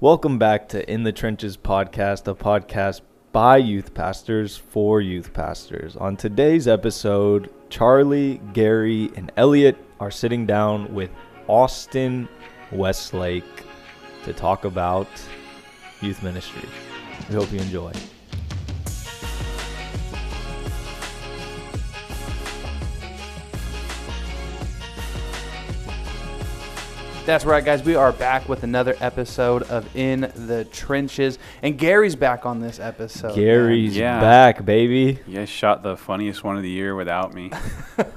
Welcome back to In the Trenches podcast, a podcast by youth pastors for youth pastors. On today's episode, Charlie, Gary, and Elliot are sitting down with Austin Westlake to talk about youth ministry. We hope you enjoy. That's right, guys. We are back with another episode of In the Trenches, and Gary's back on this episode. Gary's Yeah. back, baby. You guys shot the funniest one of the year without me.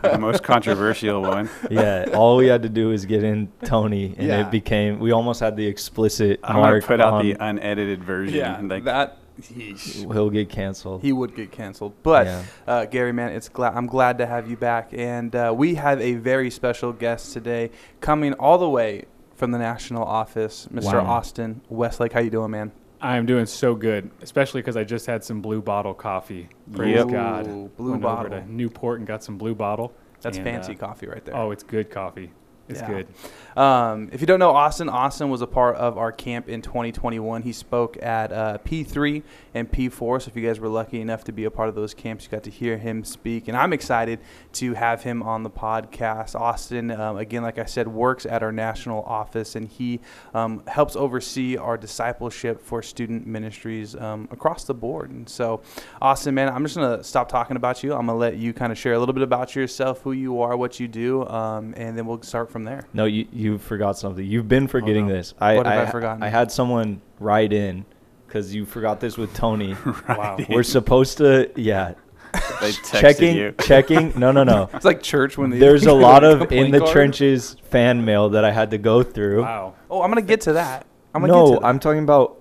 the most controversial one. Yeah, all we had to do was get in Tony, and Yeah. it became. We almost had the explicit I'm gonna mark put out on- the unedited version. yeah, like, that yeesh. He'll get canceled. he would get canceled. But Yeah. uh, Gary, man, it's glad I'm glad to have you back, and uh, we have a very special guest today, coming all the way from the national office, Mr. Wow. Austin Westlake. How you doing, man? I'm doing so good, especially because I just had some Blue Bottle coffee. Praise Yep. God. Blue Went Bottle. over to Newport and got some Blue Bottle. That's and, fancy uh, coffee right there. Oh, it's good coffee. It's Yeah. good. Um, if you don't know Austin, Austin was a part of our camp in 2021. He spoke at uh, P3 and P4. So if you guys were lucky enough to be a part of those camps, you got to hear him speak. And I'm excited to have him on the podcast. Austin, um, again, like I said, works at our national office and he um, helps oversee our discipleship for student ministries um, across the board. And so, Austin, man, I'm just going to stop talking about you. I'm going to let you kind of share a little bit about yourself, who you are, what you do, um, and then we'll start from there. No, you you forgot something. You've been oh, forgetting no. this. I What have I I, forgotten? I had someone write in because you forgot this with Tony. Wow. We're supposed to yeah they texted checking you. checking. No no no. It's like church when There's a lot of in the card. trenches fan mail that I had to go through. wow. Oh, I'm gonna get to that. I'm gonna no, get to that. I'm talking about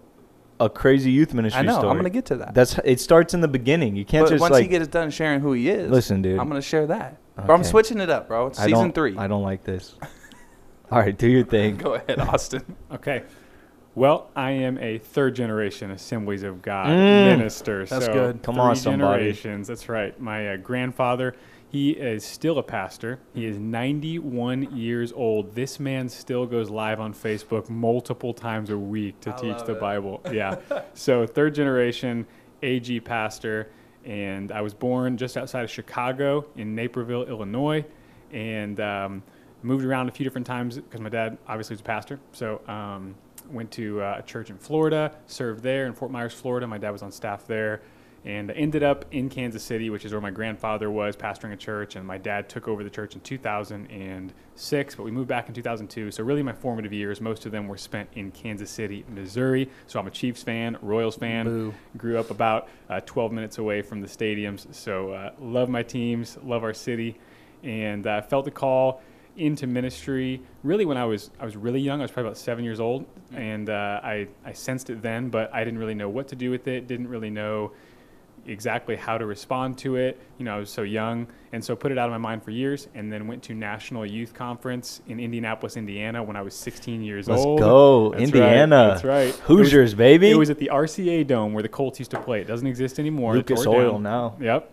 a crazy youth ministry I know. story. I'm gonna get to that. That's it. Starts in the beginning. You can't but just once like he gets done sharing who he is, listen, dude. I'm gonna share that. Bro, I'm Okay. switching it up, bro. It's I season don't- three. I don't like this. All right, do your thing. Go ahead, Austin. Okay. Well, I am a third generation Assemblies of God Mm. minister. That's so good. Come three on, somebody. generations. That's right. My uh, grandfather, he is still a pastor. He is 91 years old. This man still goes live on Facebook multiple times a week to I teach love the it. Bible. Yeah. so third generation AG pastor, and I was born just outside of Chicago in Naperville, Illinois, and um, moved around a few different times because my dad obviously was a pastor. So um, went to uh, a church in Florida, served there in Fort Myers, Florida. My dad was on staff there, and ended up in Kansas City, which is where my grandfather was pastoring a church, and my dad took over the church in 2006. But we moved back in 2002. So really, my formative years, most of them were spent in Kansas City, Missouri. So I'm a Chiefs fan, Royals fan. Boo. Grew up about uh, 12 minutes away from the stadiums, so uh, love my teams, love our city, and uh, felt the call into ministry really when I was I was really young. I was probably about seven years old, and uh, I I sensed it then, but I didn't really know what to do with it. Didn't really know exactly how to respond to it. You know, I was so young, and so put it out of my mind for years, and then went to National Youth Conference in Indianapolis, Indiana, when I was 16 years Let's old. go, That's right, Indiana. that's right. It was- Hoosiers, baby. It was at the RCA Dome where the Colts used to play. It doesn't exist anymore. Lucas Oil down. now. Yep.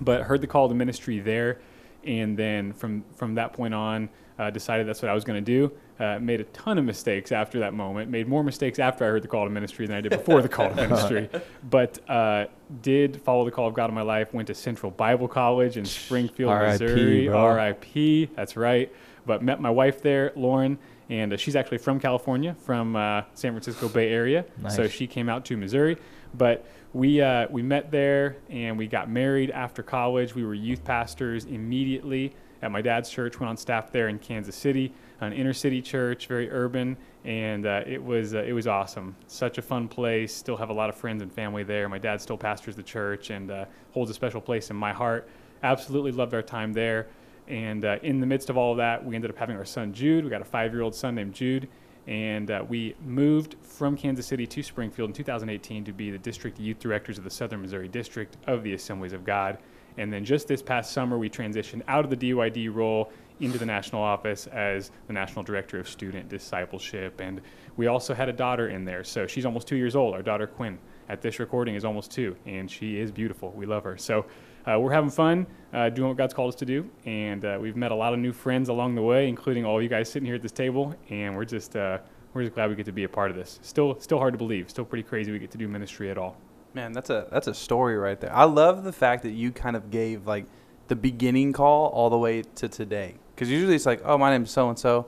But heard the call to ministry there, and then from from that point on, uh, decided that's what I was going to do. Uh, made a ton of mistakes after that moment. Made more mistakes after I heard the call to ministry than I did before the call to ministry. But uh, did follow the call of God in my life. Went to Central Bible College in Springfield, R.I.P., Missouri. R.I.P. That's right. But met my wife there, Lauren, and uh, she's actually from California, from uh, San Francisco Bay Area. So she came out to Missouri. But we uh, we met there and we got married after college. We were youth pastors immediately at my dad's church. Went on staff there in Kansas City, an inner city church, very urban, and uh, it was uh, it was awesome. Such a fun place. Still have a lot of friends and family there. My dad still pastors the church and uh, holds a special place in my heart. Absolutely loved our time there. And uh, in the midst of all of that, we ended up having our son Jude. We got a five-year-old son named Jude, and uh, we moved from Kansas City to Springfield in 2018 to be the district youth directors of the Southern Missouri District of the Assemblies of God. And then just this past summer, we transitioned out of the DYD role into the national office as the national director of student discipleship. And we also had a daughter in there, so she's almost two years old. Our daughter Quinn, at this recording, is almost two, and she is beautiful. We love her. So uh, we're having fun uh, doing what God's called us to do, and uh, we've met a lot of new friends along the way, including all you guys sitting here at this table, and we're just uh, we're just glad we get to be a part of this. Still, still hard to believe. Still pretty crazy we get to do ministry at all. Man, that's a that's a story right there. I love the fact that you kind of gave like the beginning call all the way to today. Because usually it's like, oh, my name's so and so.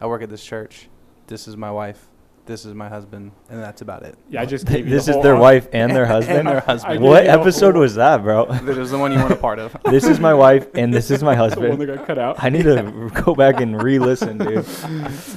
I work at this church. This is my wife. This is my husband, and that's about it. Yeah, I just gave you this the is their hon- wife and their husband. their husband. What gave you the episode was that, bro? This is the one you weren't a part of. this is my wife and this is my husband. The one husband. that got cut out. I need to go back and re-listen, dude.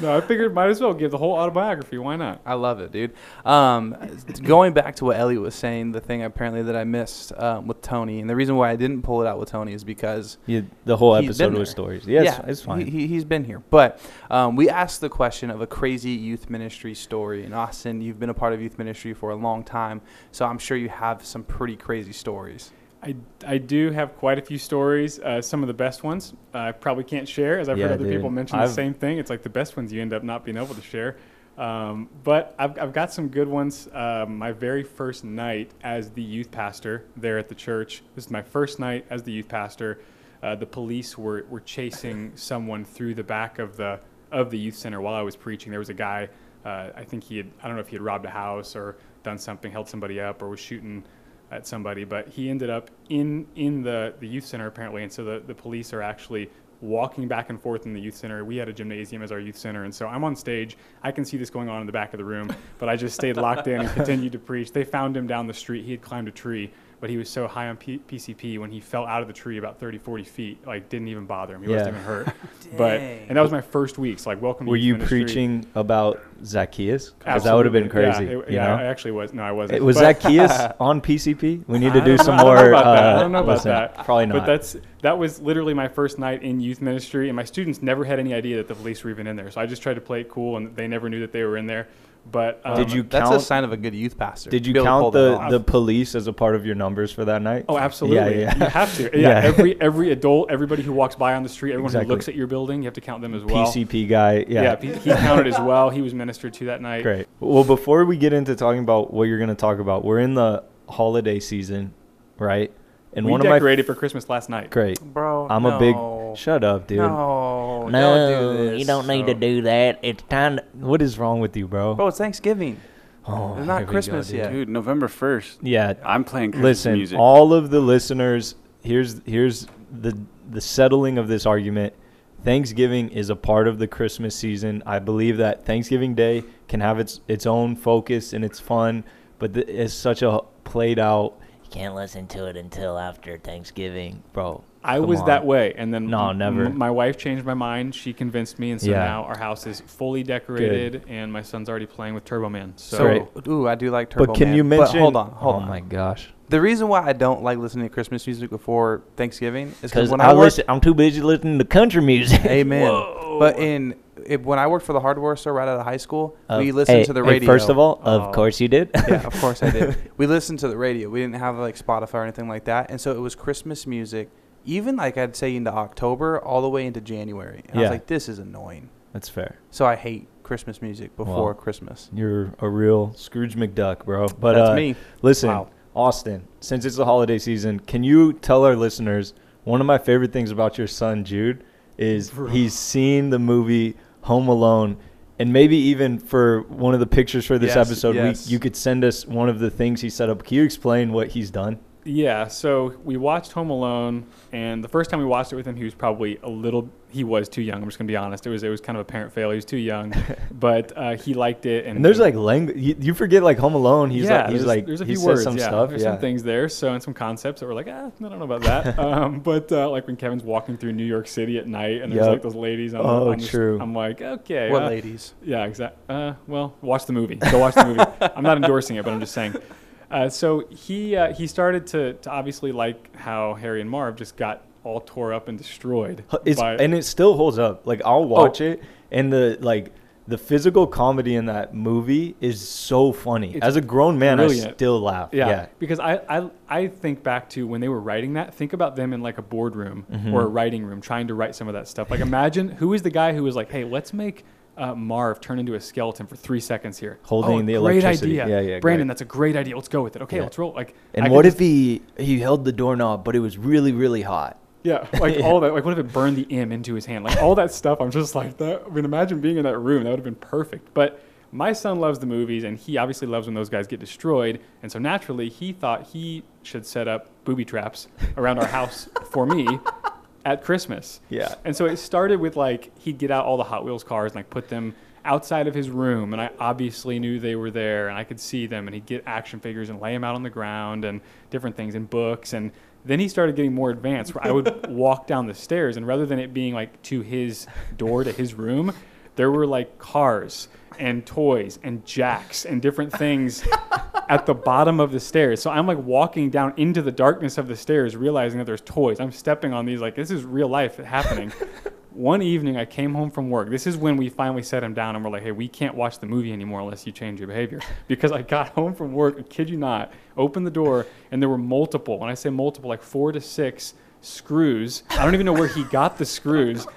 no, I figured might as well give the whole autobiography. Why not? I love it, dude. Um, going back to what Elliot was saying, the thing apparently that I missed um, with Tony, and the reason why I didn't pull it out with Tony is because You, the whole He's episode was there. stories. Yeah, it's, it's fine. He, he, he's been here. But um, we asked the question of a crazy youth ministry story. And Austin, you've been a part of youth ministry for a long time, so I'm sure you have some pretty crazy stories. I, I do have quite a few stories. Uh, some of the best ones uh, I probably can't share, as I've Yeah, heard other dude. people mention I've- the same thing. It's like the best ones you end up not being able to share. Um, but I've, I've got some good ones. Um, my very first night as the youth pastor there at the church. This is my first night as the youth pastor. Uh, the police were, were chasing someone through the back of the of the youth center while I was preaching. There was a guy. Uh, I think he had. I don't know if he had robbed a house or done something, held somebody up, or was shooting at somebody, but he ended up in in the the youth center apparently, and so the the police are actually walking back and forth in the youth center. We had a gymnasium as our youth center, and so I'm on stage. I can see this going on in the back of the room, but I just stayed locked in and continued to preach. They found him down the street. He had climbed a tree, but he was so high on P- PCP when he fell out of the tree about 30, 40 feet, like didn't even bother him. He wasn't even hurt. but and that was my first week. So like, welcome. Were you ministry. preaching about Zacchaeus? Because that would have been crazy. Yeah, it- you yeah, know? I actually was. No, I wasn't. It was But- Zacchaeus on PCP? We need to do some I don't know more. about that. I uh, don't know about listen, that. Probably not. But that's that was literally my first night in youth ministry, and my students never had any idea that the police were even in there. So I just tried to play it cool, and they never knew that they were in there. But um, Did you count, That's a sign of a good youth pastor. Did you be able to pull count the, the police as a part of your numbers for that night? Oh, absolutely. yeah. yeah. You have to. Yeah. Yeah. Every every adult, everybody who walks by on the street, everyone Exactly. who looks at your building, you have to count them as well. PCP guy. Yeah. Yeah, he he counted as well. He was ministered to that night. Great. Well, before we get into talking about what you're going to talk about, we're in the holiday season, right? And we one of my decorated for Christmas last night. great. Bro, I'm a big no. shut up, dude. No, No, don't do this. you don't need to do that. It's time to. What is wrong with you, bro? Bro, it's Thanksgiving. Oh, It's not here we go, Christmas dude. yet. Dude, November 1st. Yeah. I'm playing Christmas Listen, music. all of the listeners, here's here's the the settling of this argument. Thanksgiving is a part of the Christmas season. I believe that Thanksgiving Day can have its its own focus and it's fun, but th- it's such a played out, You can't listen to it until after Thanksgiving. bro. I come was on. that way, and then No, never. m- my wife changed my mind. She convinced me, and so Yeah. now our house is fully decorated, and my son's already playing with Turbo Man. So, So, ooh, I do like Turbo But can Man, you mention? hold on, hold on. oh on. my gosh. The reason why I don't like listening to Christmas music before Thanksgiving is because Because when I I work, listen, I'm too busy listening to country music. Amen. Whoa. But in it, when I worked for the hardware store right out of high school, Uh, we listened hey, to the hey, radio. first of all, Oh. of course you did. yeah, of course I did. We listened to the radio. We didn't have like Spotify or anything like that, and so it was Christmas music. Even like I'd say into October, all the way into January. And I Yeah. was like, this is annoying. That's fair. So I hate Christmas music before Well, Christmas. You're a real Scrooge McDuck, bro. But That's uh, me. Listen, Wow. Austin, since it's the holiday season, can you tell our listeners one of my favorite things about your son Jude is Bro. he's seen the movie Home Alone, and maybe even for one of the pictures for this Yes, episode, yes. we, you could send us one of the things he set up. Can you explain what he's done? Yeah, so we watched Home Alone, and the first time we watched it with him, he was probably a little. He was too young. I'm just gonna be honest. It was it was kind of a parent fail. He was too young, but uh, he liked it. And, And there's like language. You, you forget like Home Alone. He's yeah, like he's there's, like there's a he few says words. some yeah, stuff. there's yeah. some things there. So and some concepts that we're like, ah, I don't know about that. um, but uh, like when Kevin's walking through New York City at night, and there's Yep. like those ladies on, Oh, the, on the- true. I'm like, okay, What uh, ladies? yeah, exactly. Uh, well, watch the movie. Go watch the movie. I'm not endorsing it, but I'm just saying. Uh, so he uh, he started to, to obviously like how Harry and Marv just got all tore up and destroyed. It's by- and it still holds up. Like I'll watch it, and the like the physical comedy in that movie is so funny. It's As a grown man, I still laugh. yeah, Yeah. because I, I I think back to when they were writing that. Think about them in like a boardroom Mhm. or a writing room trying to write some of that stuff. Like imagine who is the guy who was like, hey, let's make. Uh, Marv turn into a skeleton for three seconds here. Holding oh, the great electricity. idea. Yeah, yeah, Brandon, great. that's a great idea. Let's go with it. Okay, Yeah. let's roll. Like, And I what if he he held the doorknob, but it was really really hot? Yeah, like Yeah. all that. Like, what if it burned the M into his hand? Like all that stuff. I'm just like that. I mean, imagine being in that room. That would have been perfect. But my son loves the movies, and he obviously loves when those guys get destroyed. And so naturally, he thought he should set up booby traps around our house for me at Christmas. Yeah. And so it started with like he'd get out all the Hot Wheels cars and like put them outside of his room, and I obviously knew they were there, and I could see them. And he'd get action figures and lay them out on the ground and different things and books. And then he started getting more advanced, where I would walk down the stairs, and rather than it being like to his door to his room, there were like cars and toys and jacks and different things at the bottom of the stairs. So I'm like walking down into the darkness of the stairs, realizing that there's toys. I'm stepping on these like this is real life happening. One evening, I came home from work. This is when we finally set him down and we're like, hey, we can't watch the movie anymore unless you change your behavior. Because I got home from work, I kid you not, opened the door, and there were multiple, when I say multiple, like four to six screws. I don't even know where he got the screws.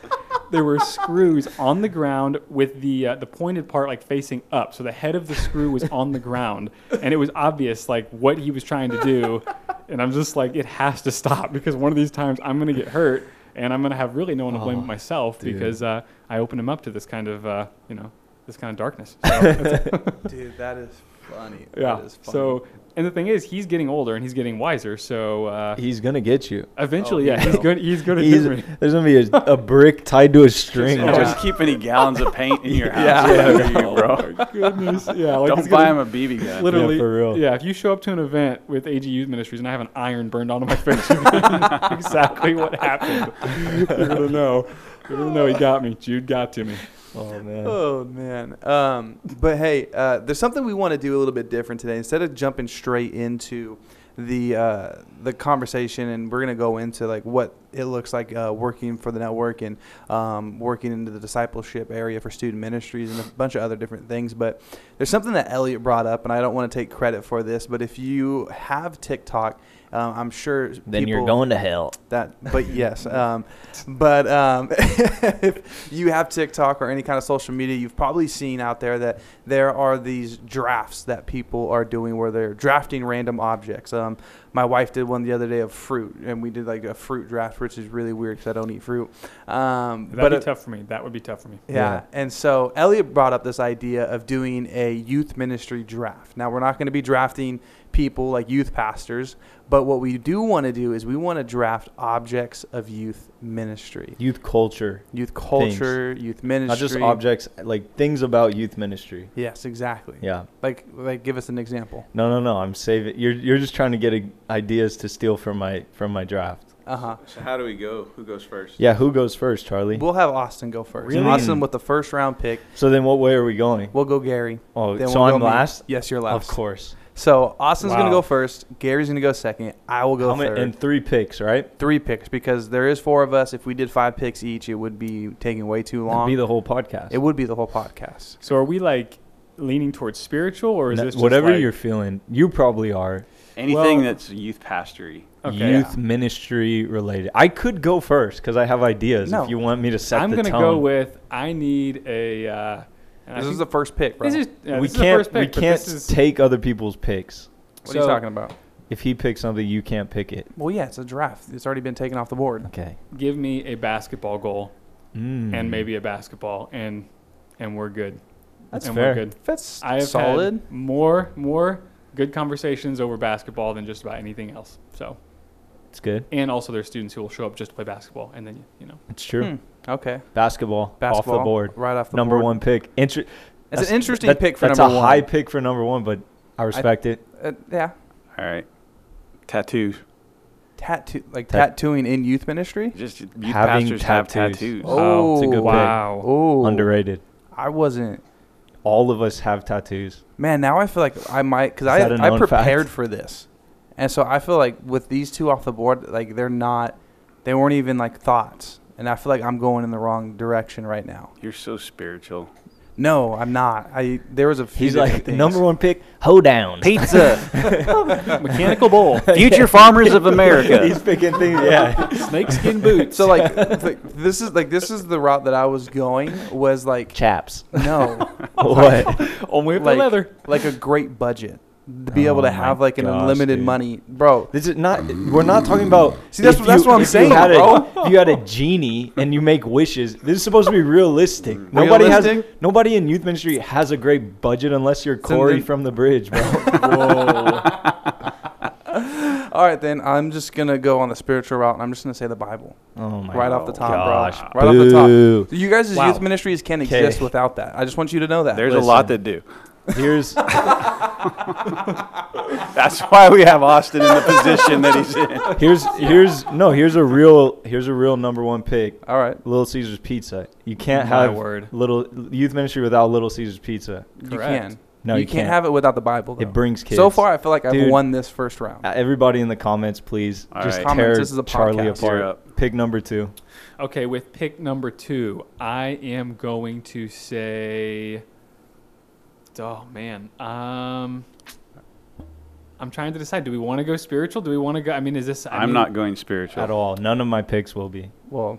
There were screws on the ground with the uh, the pointed part like facing up, so the head of the screw was on the ground, and it was obvious like what he was trying to do. And I'm just like, it has to stop because one of these times I'm gonna get hurt, and I'm gonna have really no one to blame Oh, but myself dude. because uh, I opened him up to this kind of uh, you know this kind of darkness. So that's- Dude, that is funny. yeah. That is funny. So and the thing is, he's getting older and he's getting wiser. So uh, He's gonna get you. eventually, Oh, yeah, he's gonna He's good at He's, doing it. there's gonna be a, a brick tied to a string. Just, just- just keep any gallons of paint in your house, Yeah. whatever you, Oh bro. my goodness. Yeah, like it's Don't buy gonna- him a BB gun. Literally, for real. Yeah, if you show up to an event with AG Youth Ministries and I have an iron burned onto my face, you're gonna know exactly what happened. You're gonna know. You're gonna know he got me. Jude got to me. Oh man. Oh man. Um, but hey, uh, there's something we want to do a little bit different today. Instead of jumping straight into the uh, the conversation, and we're gonna go into like what it looks like uh, working for the network and um, working into the discipleship area for student ministries and a bunch of other different things. But there's something that Elliot brought up, and I don't want to take credit for this, but if you have TikTok, uh, I'm sure Then you're going to hell. that but yes um, but um, if you have tiktok or any kind of social media you've probably seen out there that there are these drafts that people are doing where they're drafting random objects um, my wife did one the other day of fruit and we did like a fruit draft which is really weird because i don't eat fruit um, That'd but be uh, tough for me. That would be tough for me. yeah. Yeah. And so Elliot brought up this idea of doing a youth ministry draft. Now, we're not going to be drafting people like youth pastors, but what we do want to do is we want to draft objects of youth ministry, Youth culture, youth culture, youth ministry. not just objects, like things about youth ministry. Yes, exactly. Yeah. Like, like, give us an example. No, no, no. I'm saving. You're you're just trying to get a, ideas to steal from my from my draft. Uh huh. So how do we go? Who goes first? Yeah. Who goes first, Charlie? We'll have Austin go first. Really? Austin with the first round pick. so then, what way are we going? We'll go Gary. Oh, Then so we'll I'm me. last. Yes, you're last. Of course. So Austin's gonna go first. Gary's gonna go second. I will go How many- third. and three picks, right? three picks because there is four of us. If we did five picks each, it would be taking way too That'd long. be the whole podcast. it would be the whole podcast. So are we like leaning towards spiritual, or is No- this just whatever like- you're feeling. You probably are Anything Well- that's youth pastory. Okay. youth ministry related. I could go first because I have ideas. No. If you want me to set I'm the gonna tone. go with I need a. Uh, and This think is the first pick, bro. this is yeah, we this is the can't. first pick, we can't this is- take other people's picks. what are you talking about? If he picks something, you can't pick it. Well, yeah, it's a draft. It's already been taken off the board. Okay. give me a basketball goal Mm. and maybe a basketball, and and we're good. That's and fair. We're good. That's I have solid. had more more good conversations over basketball than just about anything else. So, It's good. and also there's students who will show up just to play basketball, and then you, you know. It's true. Hmm, Okay. Basketball, Basketball off the board. right off the number board. one pick. Inter- It's that's- an interesting that- pick for number 1. that's number a one. high pick for number one, but I respect it. Uh, yeah. All right. Tattoos. Tattoo, like Tat- tattooing in youth ministry. Just youth Having pastors have tattoos. tattoos. Oh, it's a good pick. wow. Oh, Underrated. I wasn't. All of us have tattoos. Man, now I feel like I might because I that a I I known prepared fact? for this, and so I feel like with these two off the board, like they're not, they weren't even like thoughts, and I feel like I'm going in the wrong direction right now. You're so spiritual. No, I'm not. I there was a few He's like things. number one pick, hoedown. Pizza. Mechanical bowl, Future farmers of America. He's picking things. Yeah. snakeskin boots. So like, th- this is like this is the route that I was going was like Chaps. no, what? only if like the leather. like a great budget. To be able Oh to have like an gosh, unlimited dude. money, bro. This is not. We're not talking about. See, that's if what- that's what I'm saying, you had bro. A, you had a genie and you make wishes, this is supposed to be realistic. Nobody has. Nobody in youth ministry has a great budget unless you're Corey the- from the bridge, bro. Whoa. All right, then I'm just gonna go on the spiritual route, and I'm just gonna say the Bible oh my right off the top, gosh, bro. Right off the top. You guys' Wow. youth ministries can't 'Kay. exist without that. I just want you to know that. There's a lot to do. Here's That's why we have Austin in the position that he's in. here's here's no here's a real here's a real number one pick. All right, Little Caesars Pizza. You can't My have word. little youth ministry without Little Caesars Pizza. you Correct. can. No, you, you, can't, have it without the Bible. Though. It brings kids. So far, I feel like I've Dude. won this first round. Uh, Everybody in the comments, please All just right. Comments, tear this is a Charlie podcast. Apart. up. Pick number two. Okay, with pick number two, I am going to say. Oh man, um, I'm trying to decide. Do we want to go spiritual? Do we want to go? I mean, is this? I I'm mean, not going spiritual. At all. None of my picks will be. Well,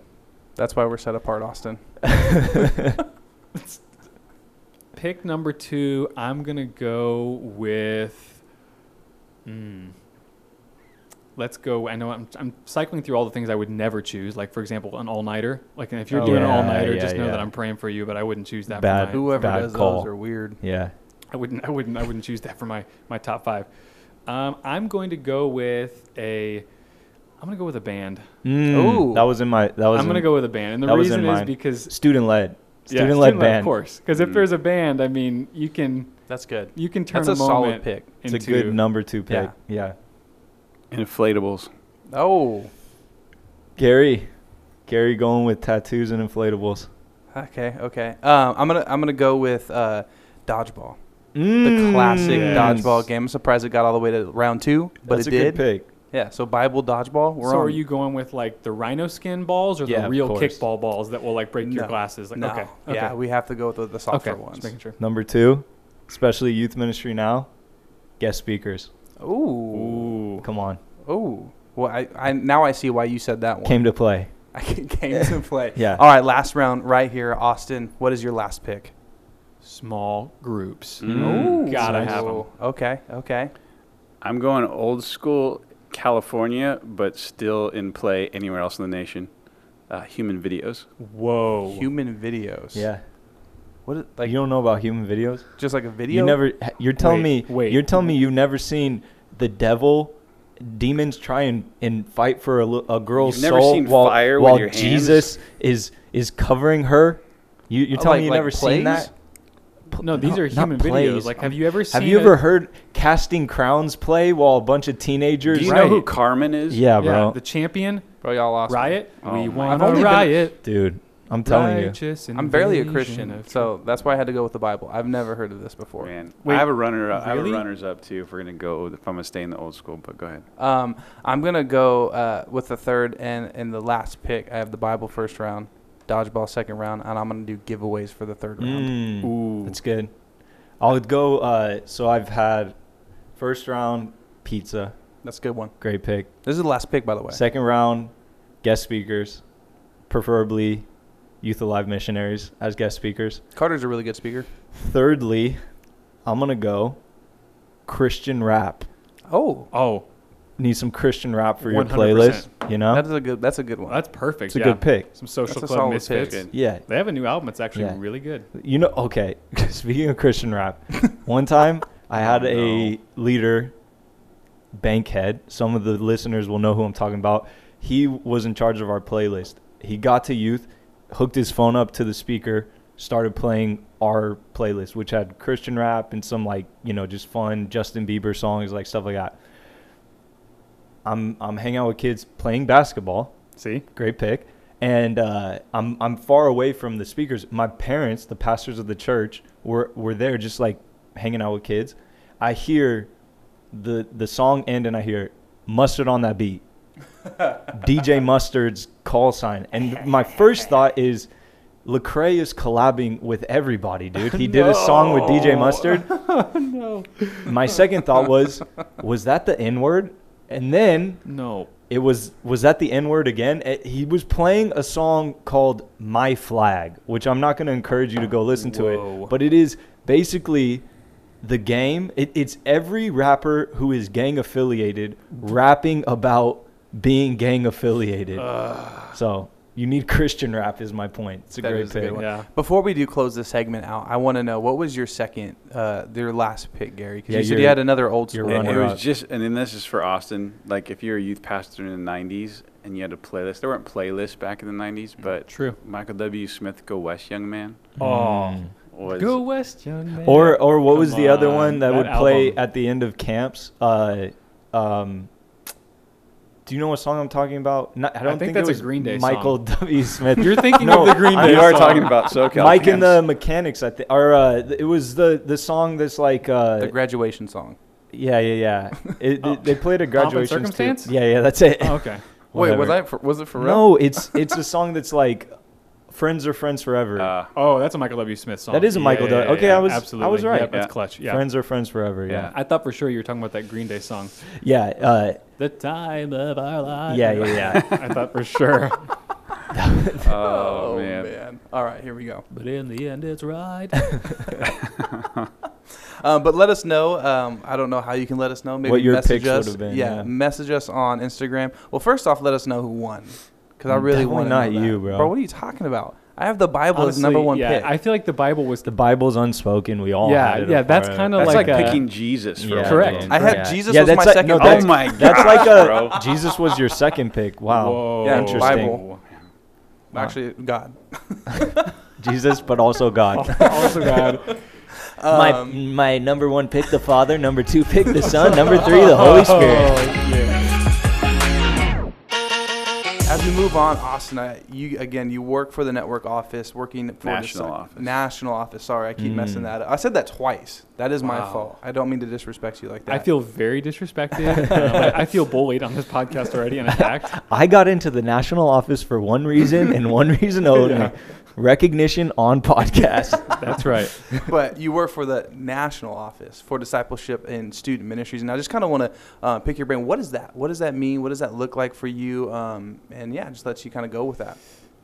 that's why we're set apart, Austin. Pick number two, I'm gonna go with. Hmm. Let's go. I know I'm, I'm cycling through all the things I would never choose. Like for example, an all nighter. Like if you're Oh, doing an yeah, all nighter, yeah, just know yeah. that I'm praying for you. But I wouldn't choose that. Bad. For my, Whoever Bad does call. those are weird. Yeah. I wouldn't. I wouldn't. I wouldn't choose that for my my top five. Um, I'm going to go with a. I'm gonna go with a band. Mm, Ooh. That was in my. That was. I'm gonna in go with a band, and the that was in reason is mine. because Student led. yeah, Student led band. of course. Because if Mm. there's a band, I mean, you can That's good. you can turn That's a a solid moment pick. It's into a good number two pick. Yeah. Yeah. Inflatables. Oh, Gary. Gary going with tattoos and inflatables. okay, okay. Um, I'm gonna I'm gonna go with uh, dodgeball, the Mm, classic Yes. dodgeball game. I'm surprised it got all the way to round two, but That's it a did. good pick. Yeah. So Bible dodgeball. We're so on. are you going with like the rhino skin balls or Yeah, the real kickball balls that will like break your glasses? Like, No. okay, okay, Yeah, we have to go with the, the softer okay. ones. Just making sure. Number two, especially youth ministry now, guest speakers. Ooh. Ooh, Come on. Ooh. Well, I, I now I see why you said that one. Came to play. I came to play. Yeah. All right, last round right here, Austin. What is your last pick? small groups. Mm. Gotta have them. Okay. Okay. I'm going old school California, but still in play anywhere else in the nation. Uh, human videos. Whoa. Human videos. Yeah. What is, like you don't know about human videos? just like a video? You never. You're telling Wait, me. wait. You're telling me you've never seen the devil, demons try and, and fight for a, a girl's You've never soul seen while, fire with while your hands? Jesus is is covering her. You, you're Oh, telling like- me you've like never plays? seen that? No, these not- are not human videos. plays. Like, have you ever seen? Have you a- ever heard casting crowns play while a bunch of teenagers? Do you Right. know who Carmen is? Yeah, Yeah, bro. the champion Bro, y'all lost. me. riot. Oh we my- want I've only to been- riot. Dude, I'm telling you. Righteous I'm barely a Christian, so that's why I had to go with the Bible. I've never heard of this before. Man, Wait, I have a runner. I have a really? runners up too. If we're gonna go, if I'm gonna stay in the old school, but go ahead. Um, I'm gonna go uh, with the third and and the last pick. I have the Bible first round, dodgeball second round, and I'm gonna do giveaways for the third round. Mm, Ooh. that's good. I'll go. Uh, so I've had first round pizza, That's a good one. great pick. This is the last pick, by the way. Second round, guest speakers, preferably Youth Alive missionaries as guest speakers. Carter's a really good speaker. Thirdly, I'm gonna go Christian rap. Oh, Oh, Need some Christian rap for your 100%. playlist. You know, that's a good. That's a good one. that's perfect. it's a yeah. good pick. Some social That's a club solid misfits. pick. Yeah, They have a new album. It's actually Yeah. really good. You know, okay. Speaking of Christian rap, one time I had Oh, a no. leader, Bankhead. Some of the listeners will know who I'm talking about. He was in charge of our playlist. He got to youth, hooked his phone up to the speaker, started playing our playlist, which had Christian rap and some like you know just fun Justin Bieber songs, like stuff like that. I'm I'm hanging out with kids playing basketball See, great pick. And uh, I'm I'm far away from the speakers. My parents, the pastors of the church, were were there just like hanging out with kids. I hear the the song end and I hear mustard on that beat. DJ Mustard's call sign. And my first thought is Lecrae is collabing with everybody, dude. He did a song with DJ Mustard. no, My second thought was, was that the N word? And then no. it was was that the N word again? It, he was playing a song called "My Flag," which I'm not going to encourage you to go listen to it, but it is basically the game. It, it's every rapper who is gang affiliated rapping about being gang affiliated. so you need Christian rap, is my point. It's a great is a good pick. one. Yeah. Before we do close this segment out, I want to know what was your second, uh, your last pick, Gary? Because Yeah, you said you had another old your school. It, runner it was just, and then this is for Austin. Like, if you're a youth pastor in the '90s and you had a playlist, there weren't playlists back in the '90s, but True. Michael W. Smith, "Go West, Young Man" Oh. Mm. Go West, young man. Or or what was Come the other one that, that would play album. at the end of camps? Uh, um, do you know what song I'm talking about? Not, I don't think think, that's it was Green Day Michael song. W. Smith. You're thinking No, of the Green I- Day we are song. talking about SoCal. Mike and the Mechanics. I think, or uh, it was the the song that's like, uh, the graduation song. yeah, yeah, yeah. It, Oh. it- they played a graduation. stu- Circumstance? Yeah, yeah, that's it. Oh, okay. Wait, was Whatever. that for, was it for real? No, it's it's a song that's like, friends are friends forever. Uh, Oh, that's a Michael W. Smith song. That is a Michael Yeah, yeah, Okay, yeah, I was- absolutely. I absolutely. was right. Yep, that's clutch. Yeah. Friends are friends forever. Yeah, Yeah. I thought for sure you were talking about that Green Day song. yeah, uh, The time of our lives. yeah, yeah, yeah. I thought for sure. oh, man. All right, here we go. But in the end, it's right. Um, but let us know. Um, I don't know how you can let us know. Maybe What your message picks us. would've been, yeah, yeah. message us on Instagram. Well, first off, let us know who won, because I really want to not know that. you, bro. Bro, what are you talking about? I have the Bible as number one yeah, pick. I feel like the Bible was The the. Bible's unspoken. We all Yeah, had it yeah, that's kinda That's like, like a- picking Jesus. For Yeah, Correct. man. I had Yeah. Jesus Yeah, was my that's like- second no, pick. that's- Oh my That's like a bro. Jesus was your second pick. Wow, Whoa. Yeah, interesting. Bible. Actually, God. Jesus, but also God. also God. my Um, my number one pick the Father, number two pick the Son, number three the Holy Spirit. Oh, yeah. As we move on, Austin, I, you again, you work for the network office, working for National the, office. National office. Sorry, I keep messing Mm. that up. I said that twice. That is my fault. I don't mean to disrespect you like that. I feel very disrespected. Um, I, I feel bullied on this podcast already and attacked. I got into the national office for one reason and one reason only: Yeah. Recognition on podcast. That's right. but you work for the national office for discipleship and student ministries, and I just kind of want to uh, pick your brain. What is that? What does that mean? What does that look like for you? Um, and yeah, just let you kind of go with that.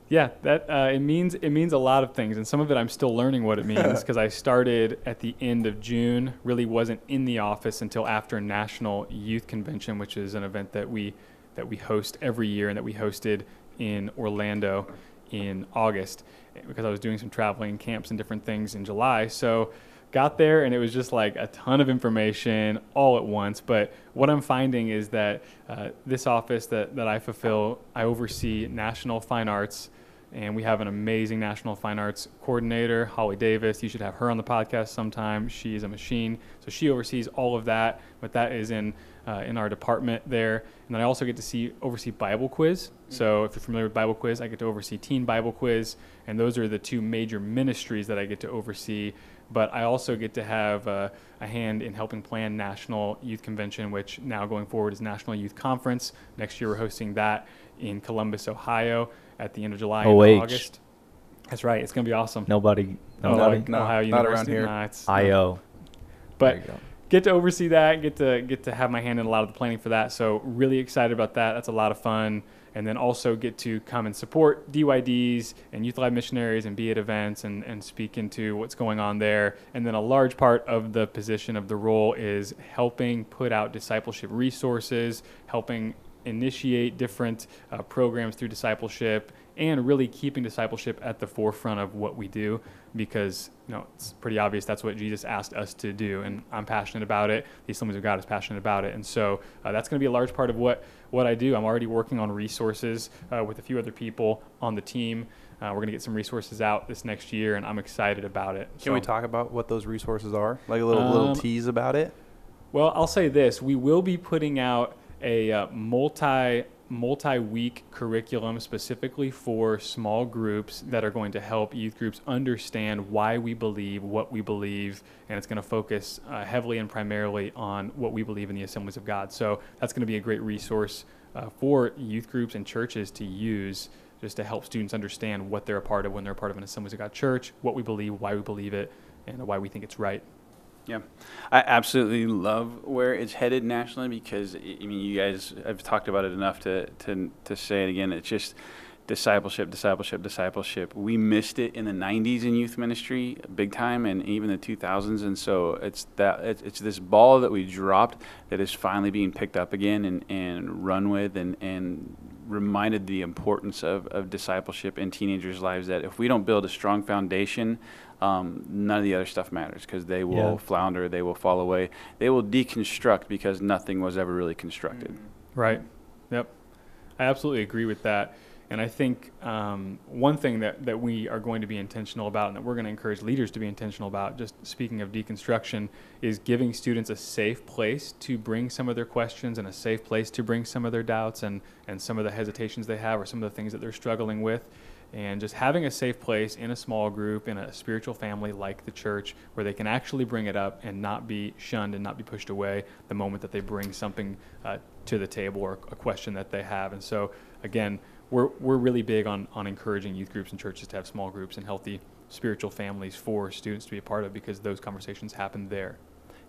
Yeah, that uh, it means it means a lot of things, and some of it I'm still learning what it means because I started at the end of June. Really wasn't in the office until after National Youth Convention, which is an event that we that we host every year and that we hosted in Orlando in August eh, because I was doing some traveling camps and different things in July. So got there and it was just like a ton of information all at once. But what I'm finding is that uh, this office that, that I fulfill, I oversee national fine arts. And we have an amazing national fine arts coordinator, Holly Davis. You should have her on the podcast sometime. She is a machine, so she oversees all of that. But that is in uh, in our department there. And then I also get to see oversee Bible quiz. So if you're familiar with Bible quiz, I get to oversee Teen Bible quiz, and those are the two major ministries that I get to oversee. But I also get to have uh, a hand in helping plan National Youth Convention, which now going forward is National Youth Conference. Next year we're hosting that in Columbus, Ohio, at the end of July OH. and August. That's right. It's gonna be awesome. Nobody, nobody. like No, Ohio not around here. Nah, it's- IO. But There you go. get to oversee that, get to get to have my hand in a lot of the planning for that. So really excited about that. That's a lot of fun. And then also get to come and support DYDs and Youth Alive missionaries and be at events and, and speak into what's going on there. And then a large part of the position of the role is helping put out discipleship resources, helping initiate different uh, programs through discipleship and really keeping discipleship at the forefront of what we do because you know it's pretty obvious that's what Jesus asked us to do and I'm passionate about it. The Assemblies of God is passionate about it. And so uh, that's going to be a large part of what what I do. I'm already working on resources uh, with a few other people on the team. Uh, we're going to get some resources out this next year and I'm excited about it. Can we talk about what those resources are? Like a little little Um, tease about it. Well, I'll say this: we will be putting out a uh, multi multi-week curriculum specifically for small groups that are going to help youth groups understand why we believe what we believe, and it's going to focus uh, heavily and primarily on what we believe in the Assemblies of God. So that's going to be a great resource uh, for youth groups and churches to use. Just to help students understand what they're a part of when they're a part of an Assemblies of God church, what we believe, why we believe it, and why we think it's right. Yeah, I absolutely love where it's headed nationally because I mean, you guys have talked about it enough to to to say it again. It's just discipleship, discipleship, discipleship. We missed it in the '90s in youth ministry, big time, and even the 2000s. And so it's that it's, it's this ball that we dropped that is finally being picked up again and, and run with, and and reminded the importance of, of discipleship in teenagers' lives. That if we don't build a strong foundation, um, none of the other stuff matters because they will Yeah. flounder, they will fall away, they will deconstruct because nothing was ever really constructed. Right. Yep. I absolutely agree with that. And I think um, one thing that, that we are going to be intentional about and that we're going to encourage leaders to be intentional about, just speaking of deconstruction, is giving students a safe place to bring some of their questions and a safe place to bring some of their doubts and, and some of the hesitations they have or some of the things that they're struggling with. And just having a safe place in a small group, in a spiritual family like the church, where they can actually bring it up and not be shunned and not be pushed away the moment that they bring something uh, to the table or a question that they have. And so, again, we're, we're really big on, on encouraging youth groups and churches to have small groups and healthy spiritual families for students to be a part of because those conversations happen there.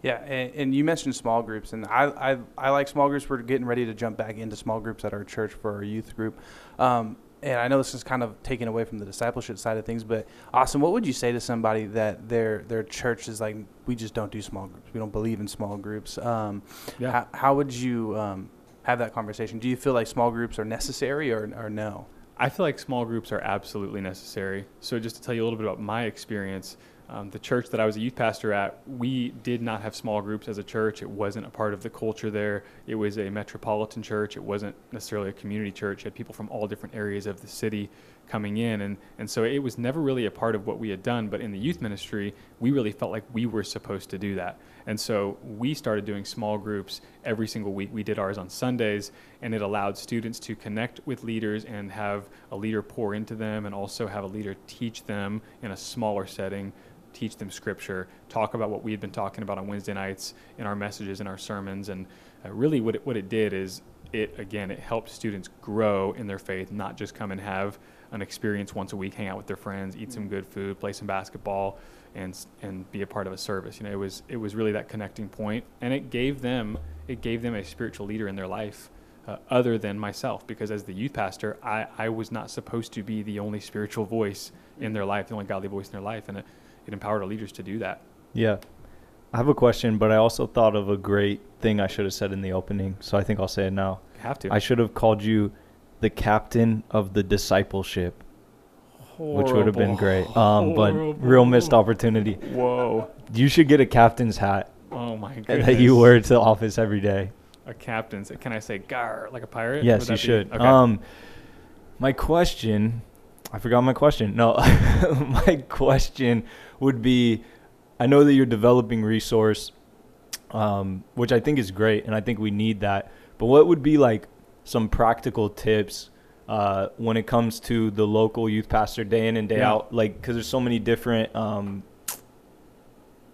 Yeah, and, and you mentioned small groups, and I, I I like small groups. We're getting ready to jump back into small groups at our church for our youth group. Um, and I know this is kind of taken away from the discipleship side of things, but Austin, what would you say to somebody that their their church is like, we just don't do small groups, we don't believe in small groups? Um, Yeah. how, how would you um, have that conversation? Do you feel like small groups are necessary or, or no? I feel like small groups are absolutely necessary. So, just to tell you a little bit about my experience, um, the church that I was a youth pastor at, we did not have small groups as a church. It wasn't a part of the culture there. It was a metropolitan church. It wasn't necessarily a community church. You had people from all different areas of the city coming in. And, and so it was never really a part of what we had done. But in the youth ministry, we really felt like we were supposed to do that. And so we started doing small groups every single week. We did ours on Sundays, and it allowed students to connect with leaders and have a leader pour into them, and also have a leader teach them in a smaller setting, teach them scripture, talk about what we had been talking about on Wednesday nights in our messages and our sermons. And uh, really, what it, what it did is it, again, it helped students grow in their faith, not just come and have an experience once a week, hang out with their friends, eat some good food, play some basketball, and and be a part of a service. You know, it was it was really that connecting point, and it gave them it gave them a spiritual leader in their life. Uh, other than myself, because as the youth pastor, I, I was not supposed to be the only spiritual voice in their life, the only godly voice in their life, and it, it empowered our leaders to do that. Yeah. I have a question, but I also thought of a great thing I should have said in the opening, so I think I'll say it now. You have to. I should have called you the captain of the discipleship, which would have been great. Um, but real missed opportunity. Whoa! You should get a captain's hat Oh my goodness! that you wear to the office every day. a captain's. Can I say "gar" like a pirate? Yes, you be- should. Okay. Um, my question, I forgot my question. No, my question would be, I know that you're developing resource, um, which I think is great, and I think we need that. But what would be like some practical tips uh, when it comes to the local youth pastor day in and day Yeah. out? Like, because there's so many different. Um,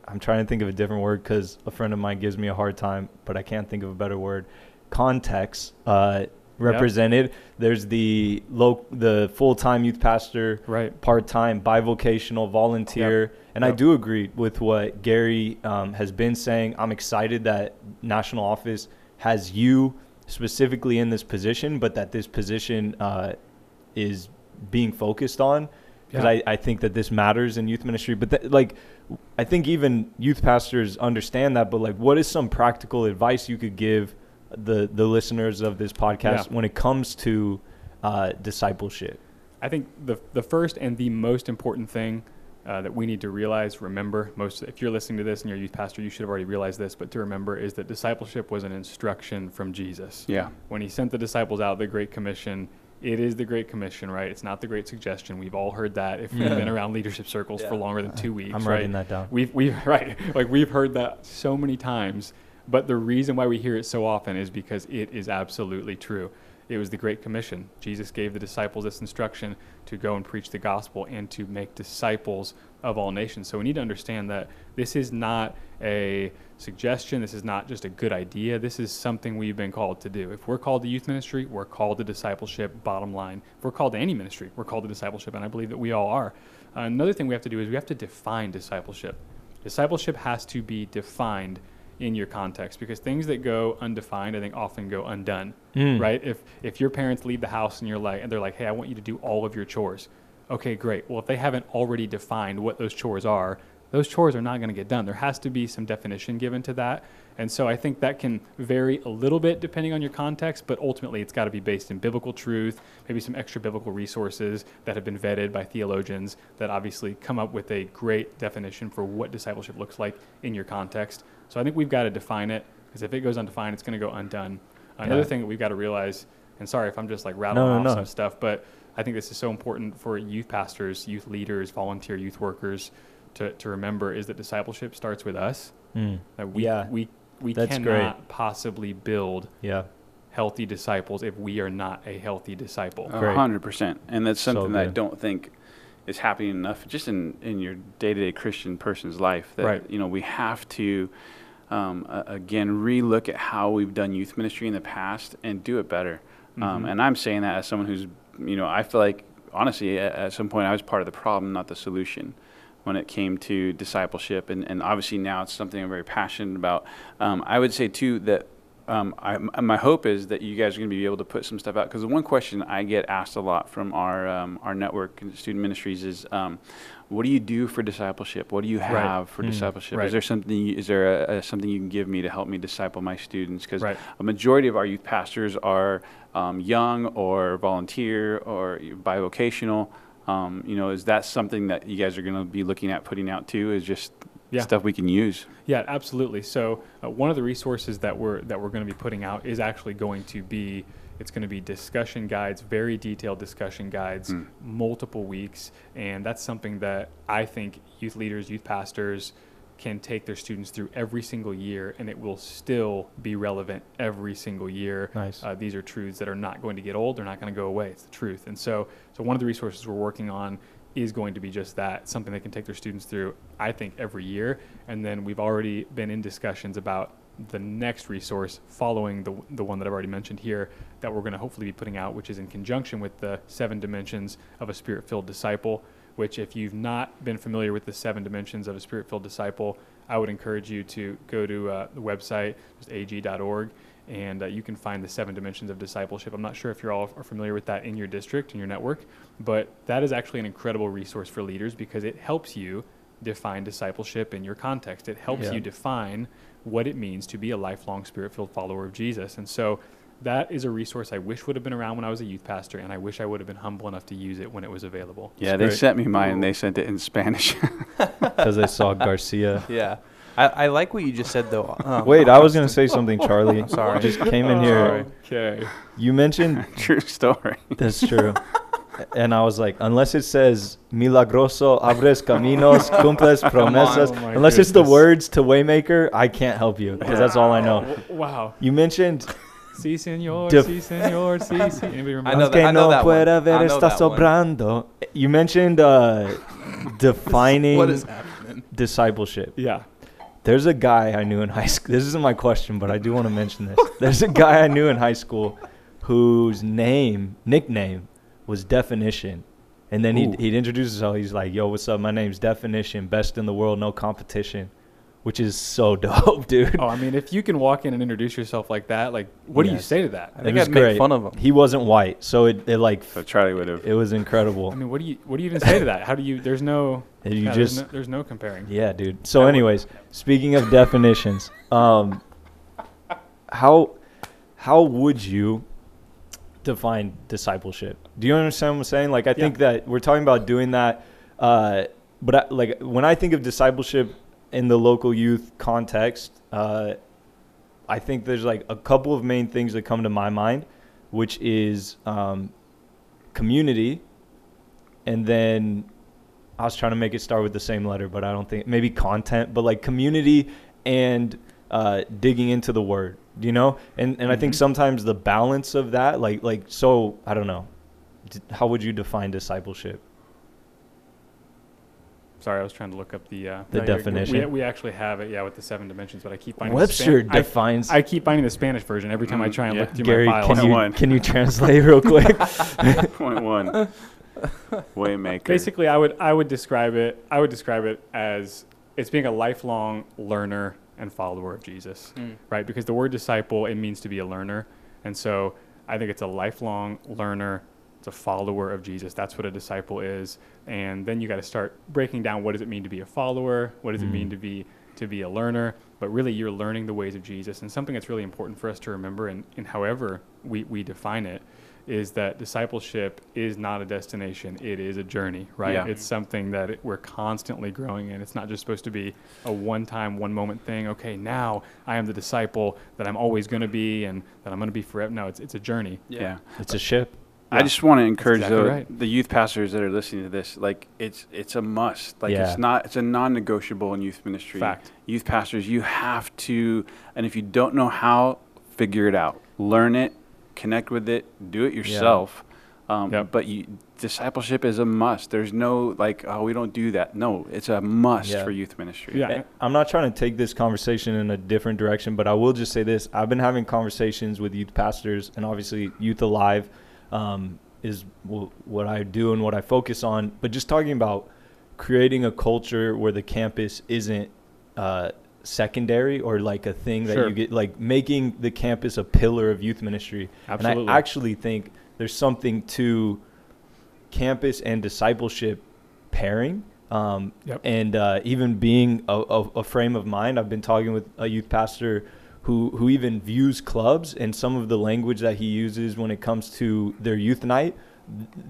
I'm trying to think of a different word because a friend of mine gives me a hard time, but I can't think of a better word. Context uh, represented. There's the low, the full time youth pastor, right. part time, bivocational, volunteer, and I do agree with what Gary um, has been saying. I'm excited that national office has you specifically in this position, but that this position uh, is being focused on because Yeah. I, I think that this matters in youth ministry. But th- like, I think even youth pastors understand that. But like, what is some practical advice you could give the the listeners of this podcast Yeah. when it comes to uh, discipleship? I think the the first and the most important thing uh, that we need to realize, remember, most if you're listening to this and you're a youth pastor, you should have already realized this, but to remember is that discipleship was an instruction from Jesus. Yeah. When he sent the disciples out, the Great Commission, it is the Great Commission, right? It's not the Great Suggestion. We've all heard that if we've Yeah. been around leadership circles for longer than two weeks. I'm right? writing that down. We've we've right like we've heard that so many times, but the reason why we hear it so often is because it is absolutely true. It was the Great Commission. Jesus gave the disciples this instruction to go and preach the gospel and to make disciples of all nations. So we need to understand that this is not a suggestion. This is not just a good idea. This is something we've been called to do. If we're called to youth ministry, we're called to discipleship, bottom line. If we're called to any ministry, we're called to discipleship, and I believe that we all are. Another thing we have to do is we have to define discipleship. Discipleship has to be defined in your context because things that go undefined, I think, often go undone. Mm. Right? If if your parents leave the house and you're like, and they're like, "Hey, I want you to do all of your chores," okay, great. Well, if they haven't already defined what those chores are, those chores are not going to get done. There has to be some definition given to that. And so I think that can vary a little bit depending on your context, but ultimately it's got to be based in biblical truth, maybe some extra biblical resources that have been vetted by theologians that obviously come up with a great definition for what discipleship looks like in your context. So I think we've got to define it because if it goes undefined, it's going to go undone. Another Yeah. thing that we've got to realize, and sorry if I'm just like rattling No, no, off no. some stuff, but I think this is so important for youth pastors, youth leaders, volunteer youth workers to, to remember is that discipleship starts with us. Mm. That we, Yeah. we, we That's cannot possibly build Yeah. healthy disciples if we are not a healthy disciple. A hundred percent, and that's So something that I don't think is happening enough, just in in your day to day Christian person's life. That Right. you know we have to. Um, a- again, relook at how we've done youth ministry in the past and do it better. Um, Mhm. and I'm saying that as someone who's, you know, I feel like honestly, at, at some point I was part of the problem, not the solution, when it came to discipleship. And, and obviously now it's something I'm very passionate about. Um, I would say too that um, I, my hope is that you guys are going to be able to put some stuff out because the one question I get asked a lot from our um, our network and student ministries is, um, what do you do for discipleship? What do you have for Mm, discipleship? right. Is there something? you- Is there a, a, something you can give me to help me disciple my students? Because Right. a majority of our youth pastors are um, young or volunteer or bivocational. Um, you know, is that something that you guys are going to be looking at putting out too? Is just Yeah. stuff we can use? Yeah, absolutely. So uh, one of the resources that we're that we're going to be putting out is actually going to be it's going to be discussion guides, very detailed discussion guides, Mm. multiple weeks, and that's something that I think youth leaders, youth pastors can take their students through every single year, and it will still be relevant every single year. Nice. Uh, these are truths that are not going to get old; they're not going to go away. It's the truth. And so, so one of the resources we're working on is going to be just that something they can take their students through. I think every year, and then we've already been in discussions about the next resource following the the one that I've already mentioned here that we're going to hopefully be putting out, which is in conjunction with the seven dimensions of a spirit-filled disciple. Which, if you've not been familiar with the seven dimensions of a spirit-filled disciple, I would encourage you to go to uh, the website, just ag.org, and uh, you can find the seven dimensions of discipleship. I'm not sure if you're all are familiar with that in your district, in your network, but that is actually an incredible resource for leaders because it helps you define discipleship in your context. It helps Yeah. you define what it means to be a lifelong spirit filled follower of Jesus. And so that is a resource I wish would have been around when I was a youth pastor, and I wish I would have been humble enough to use it when it was available. Yeah, they sent me mine. and They sent it in Spanish. Because I saw Garcia. Yeah. I, I like what you just said though. Um, Wait, I was gonna say something, Charlie. I'm sorry. I just came in here. Okay. You mentioned True story. that's true, and I was like, unless it says "milagroso abres caminos, cumples promesas," Oh my unless it's the goodness. words to Waymaker, I can't help you because that's all I know. Wow. You mentioned Si, senor. Def- si, senor. Si, si. Anybody remember I know that? that- que I know no that one. puede I know está that one. sobrando. You mentioned uh, defining What is happening? discipleship. Yeah. There's a guy I knew in high school. This isn't my question, but I do want to mention this. There's a guy I knew in high school whose name, nickname, was Definition. And then Ooh. he'd, he'd introduce himself. He's like, yo, what's up? My name's Definition, best in the world, no competition, which is so dope, dude. Oh, I mean, if you can walk in and introduce yourself like that, like, what do you Yes. say to that? I think I'd make great. fun of him. He wasn't white, so it, it like, So Charlie would have. it was incredible. I mean, what do you what do you even say to that? How do you? There's no. And you yeah, there's no, there's no comparing. Yeah, dude. So, anyways, speaking of definitions, um, how how would you define discipleship? Do you understand what I'm saying? Like, I think that we're talking about doing that, uh, but I, like when I think of discipleship in the local youth context, uh, I think there's like a couple of main things that come to my mind, which is um, community, and then I was trying to make it start with the same letter, but I don't think maybe content, but like community and uh, digging into the word, you know. And and I think Mhm. sometimes the balance of that, like like so, I don't know. D- How would you define discipleship? Sorry, I was trying to look up the uh, The no, definition? We, we actually have it, yeah, with the seven dimensions, but I keep finding Webster the Span- defines. I, I keep finding the Spanish version every time I Mm, try and yeah. look through Gary, my files. can you can you translate real quick? Point one. Waymaker. Basically, I would I would describe it I would describe it as it's being a lifelong learner and follower of Jesus, Mm. right? Because the word disciple, it means to be a learner. And so I think it's a lifelong learner, it's a follower of Jesus. That's what a disciple is. And then you got to start breaking down what does it mean to be a follower? What does it mean Mm. to be to be a learner? But really you're learning the ways of Jesus. And something that's really important for us to remember and, and however we, we define it is that discipleship is not a destination, it is a journey, right? Yeah. It's something that it, we're constantly growing in. It's not just supposed to be a one time, one moment thing. Okay, now I am the disciple that I'm always going to be and that I'm going to be forever. No, it's, it's a journey. yeah. It's a ship. I just want to encourage exactly the, right. the youth pastors that are listening to this. Like it's it's a must. Like Yeah. it's not it's a non-negotiable in youth ministry. Fact. Youth pastors, you have to, and if you don't know how, figure it out. Learn it, connect with it, do it yourself. Um, Yep. But you, discipleship is a must. There's no like, oh, we don't do that. No, it's a must Yeah. for youth ministry. Yeah. I'm not trying to take this conversation in a different direction, but I will just say this: I've been having conversations with youth pastors, and obviously, Youth Alive um, is w- what I do and what I focus on. But just talking about creating a culture where the campus isn't uh, secondary or like a thing that Sure. you get, like making the campus a pillar of youth ministry. Absolutely. And I actually think there's something to campus and discipleship pairing. Um, Yep. And uh, even being a, a, a frame of mind, I've been talking with a youth pastor who, who even views clubs and some of the language that he uses when it comes to their youth night.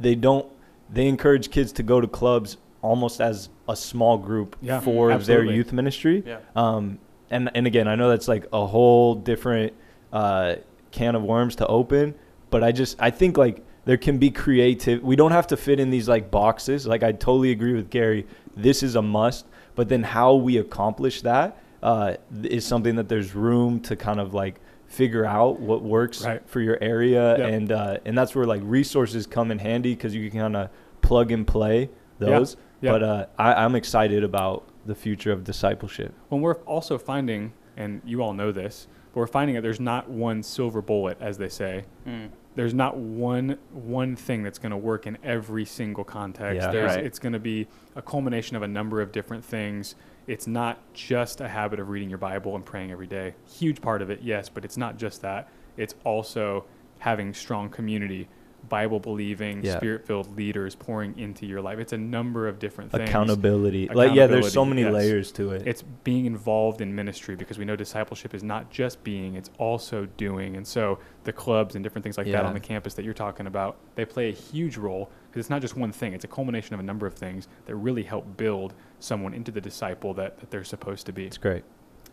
They don't, they encourage kids to go to clubs almost as a small group Yeah, for their youth ministry. Yeah. Um, and and again, I know that's like a whole different uh, can of worms to open, but I just I think like there can be creative. We don't have to fit in these like boxes. Like I totally agree with Gary. This is a must, but then how we accomplish that uh, is something that there's room to kind of like figure out what works Right. for your area, Yep. and uh, and that's where like resources come in handy because you can kind of plug and play Yeah. those. Yeah. But uh, I, I'm excited about the future of discipleship. When we're also finding, and you all know this, but we're finding that there's not one silver bullet, as they say. Mm. There's not one one thing that's going to work in every single context. Yeah. There's, Right. It's going to be a culmination of a number of different things. It's not just a habit of reading your Bible and praying every day. Huge part of it, yes, but it's not just that. It's also having strong community, Bible believing, Yeah. spirit filled leaders pouring into your life. It's a number of different things. accountability. Like yeah, there's so many yes. layers to it. It's being involved in ministry because we know discipleship is not just being, it's also doing. And so the clubs and different things like that on the campus that you're talking about, they play a huge role because it's not just one thing, it's a culmination of a number of things that really help build someone into the disciple that, that they're supposed to be. it's great.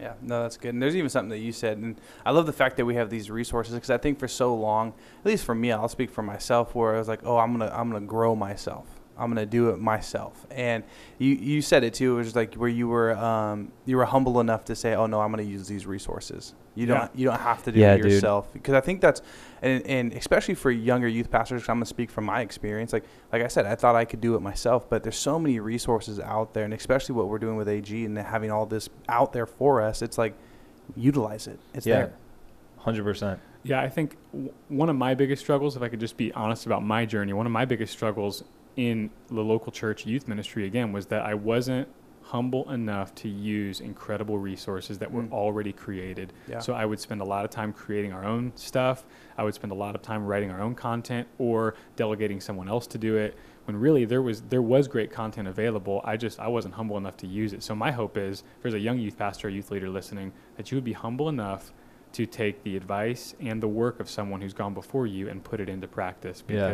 Yeah, no, that's good. And there's even something that you said, and I love the fact that we have these resources because I think for so long, at least for me, I'll speak for myself, where I was like, oh, I'm gonna, I'm gonna grow myself. I'm gonna do it myself. And you, you said it too. It was like where you were, um, you were humble enough to say, oh no, I'm gonna use these resources. You don't, Yeah. you don't have to do Yeah, it dude. yourself because I think that's, and, and especially for younger youth pastors, I'm gonna speak from my experience. Like, like I said, I thought I could do it myself, but there's so many resources out there, and especially what we're doing with AG and having all this out there for us. It's like utilize it. It's Yeah. there. Hundred percent. Yeah, I think w- one of my biggest struggles, if I could just be honest about my journey, one of my biggest struggles in the local church youth ministry again was that I wasn't humble enough to use incredible resources that were Mm. already created. Yeah. So I would spend a lot of time creating our own stuff. I would spend a lot of time writing our own content or delegating someone else to do it. When really there was there was great content available. I just I wasn't humble enough to use it. So my hope is if there's a young youth pastor or youth leader listening that you would be humble enough to take the advice and the work of someone who's gone before you and put it into practice Yeah.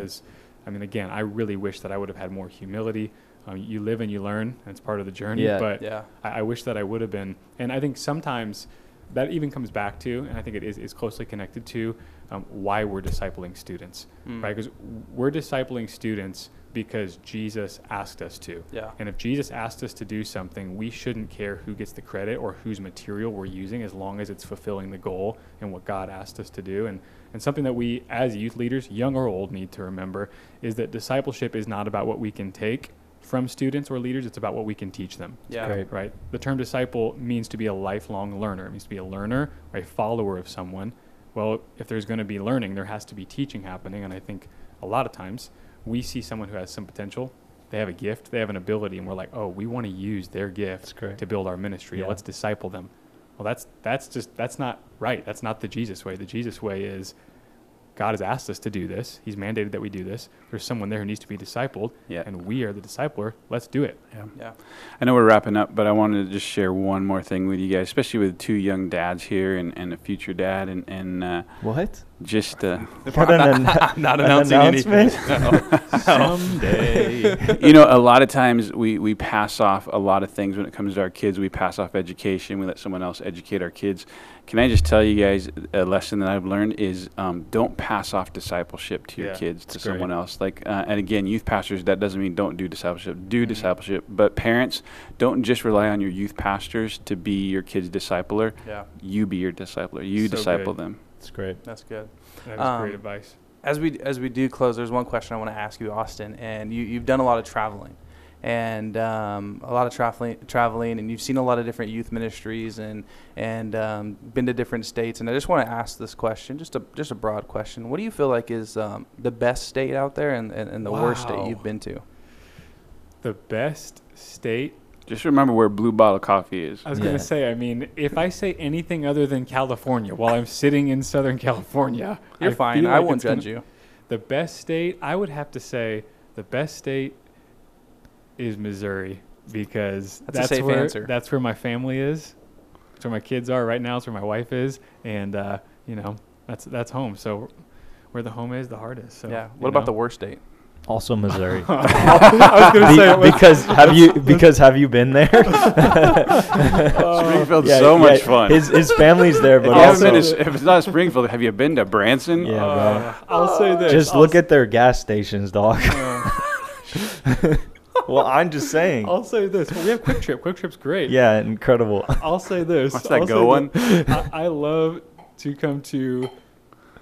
I mean again I really wish that I would have had more humility um, you live and you learn and it's part of the journey Yeah. but Yeah. I, I wish that I would have been and I think sometimes that even comes back to and I think it is, is closely connected to um, why we're discipling students Mm. right because we're discipling students because Jesus asked us to Yeah. and if Jesus asked us to do something, we shouldn't care who gets the credit or whose material we're using as long as it's fulfilling the goal and what God asked us to do. And, and something that we, as youth leaders, young or old, need to remember is that discipleship is not about what we can take from students or leaders, it's about what we can teach them. Yeah. great. Right? The term disciple means to be a lifelong learner, it means to be a learner or a follower of someone. Well, if there's going to be learning, there has to be teaching happening. And I think a lot of times we see someone who has some potential, they have a gift, they have an ability, and we're like, oh, we want to use their gift to build our ministry. Yeah. Let's disciple them. Well, that's that's just that's not right. That's not the Jesus way. The Jesus way is God has asked us to do this. He's mandated that we do this. There's someone there who needs to be discipled, Yeah. and we are the discipler. Let's do it. Yeah. Yeah. I know we're wrapping up, but I wanted to just share one more thing with you guys, especially with two young dads here and, and a future dad, and and uh, What? just uh, What an I'm not, annou- I'm not an announcing anything. Someday. you know, a lot of times we, we pass off a lot of things when it comes to our kids. We pass off education. We let someone else educate our kids. Can I just tell you guys a lesson that I've learned is um, don't pass off discipleship to your Yeah, kids to someone great. else. Like, uh, and again, youth pastors. That doesn't mean don't do discipleship. Do Mhm. discipleship. But parents, don't just rely on your youth pastors to be your kids' discipler. Yeah, You be your discipler. You So disciple good. them. That's great. that's good. That is Um, great advice. as we as we do close, there's one question I want to ask you, Austin. And you you've done a lot of traveling, and um, a lot of traveling traveling, and you've seen a lot of different youth ministries, and and um, been to different states. And I just want to ask this question, just a just a broad question. What do you feel like is um, the best state out there, and, and, and the worst state you've been to? The best state. Just remember where Blue Bottle Coffee is. I was Yeah. gonna say. I mean, if I say anything other than California while I'm sitting in Southern California, You're I fine. feel I like won't it's gonna- judge you. The best state, I would have to say, the best state is Missouri because That's a that's, where answer. that's where my family is. That's where my kids are right now. It's where my wife is, and uh, you know that's that's home. So where the home is, the heart is. So yeah. What about know. the worst state? Also Missouri. I was gonna say Be- because have you because have you been there? Springfield's Yeah, so much fun. His his family's there, but you haven't been also to, if it's not Springfield, have you been to Branson? Yeah, bro. Uh, I'll say this. just I'll look s- at their gas stations, dog. uh, well, I'm just saying. I'll say this. Well, we have QuikTrip. Quick Trip's great. Yeah, incredible. I'll say this. What's that I'll go one? I, I love to come to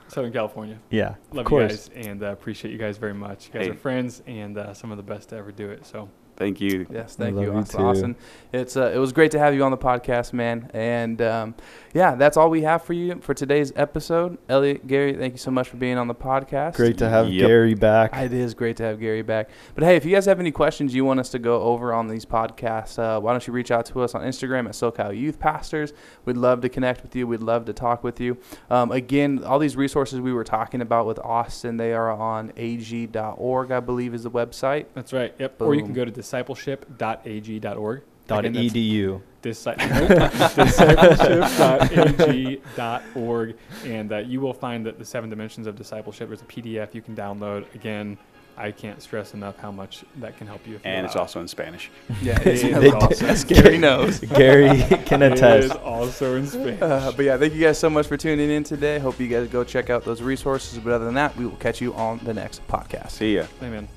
Southern California. Yeah, Love of you course. guys and uh, appreciate you guys very much. You guys Hey. are friends and uh, some of the best to ever do it. So Thank you. Yes, I thank love you, you Austin. too. Austin. It's uh, it was great to have you on the podcast, man. And um, yeah, that's all we have for you for today's episode. Elliot, Gary, thank you so much for being on the podcast. Great to have Yep. Gary back. It is great to have Gary back. But hey, if you guys have any questions you want us to go over on these podcasts, uh, why don't you reach out to us on Instagram at SoCal Youth Pastors? We'd love to connect with you. We'd love to talk with you. Um, again, all these resources we were talking about with Austin, they are on ag.org, I believe is the website. that's right. Yep. Or you can go to discipleship.ag.org. Dot Again, that's edu. Disci- discipleship.ag.org. And uh, you will find that the seven dimensions of discipleship, there's a PDF you can download. Again, I can't stress enough how much that can help you. If you And allow it's it. also in Spanish. Yeah, It is They- also- As Gary knows. Gary can attest. is also in Spanish. Uh, but yeah, thank you guys so much for tuning in today. Hope you guys go check out those resources. But other than that, we will catch you on the next podcast. See ya. Amen.